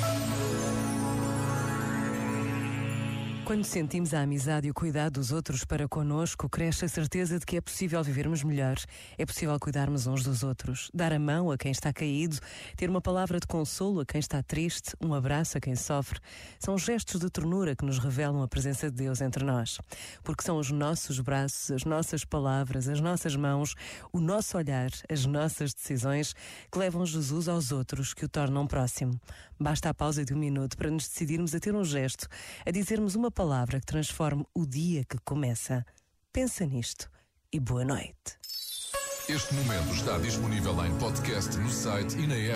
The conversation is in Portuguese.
Thank you. Quando sentimos a amizade e o cuidado dos outros para conosco, cresce a certeza de que é possível vivermos melhor, é possível cuidarmos uns dos outros, dar a mão a quem está caído, ter uma palavra de consolo a quem está triste, um abraço a quem sofre. São gestos de ternura que nos revelam a presença de Deus entre nós. Porque são os nossos braços, as nossas palavras, as nossas mãos, o nosso olhar, as nossas decisões que levam Jesus aos outros, que o tornam próximo. Basta a pausa de um minuto para nos decidirmos a ter um gesto, a dizermos uma palavra que transforme o dia que começa. Pensa nisto e boa noite. Este momento está disponível em podcast no site e na app.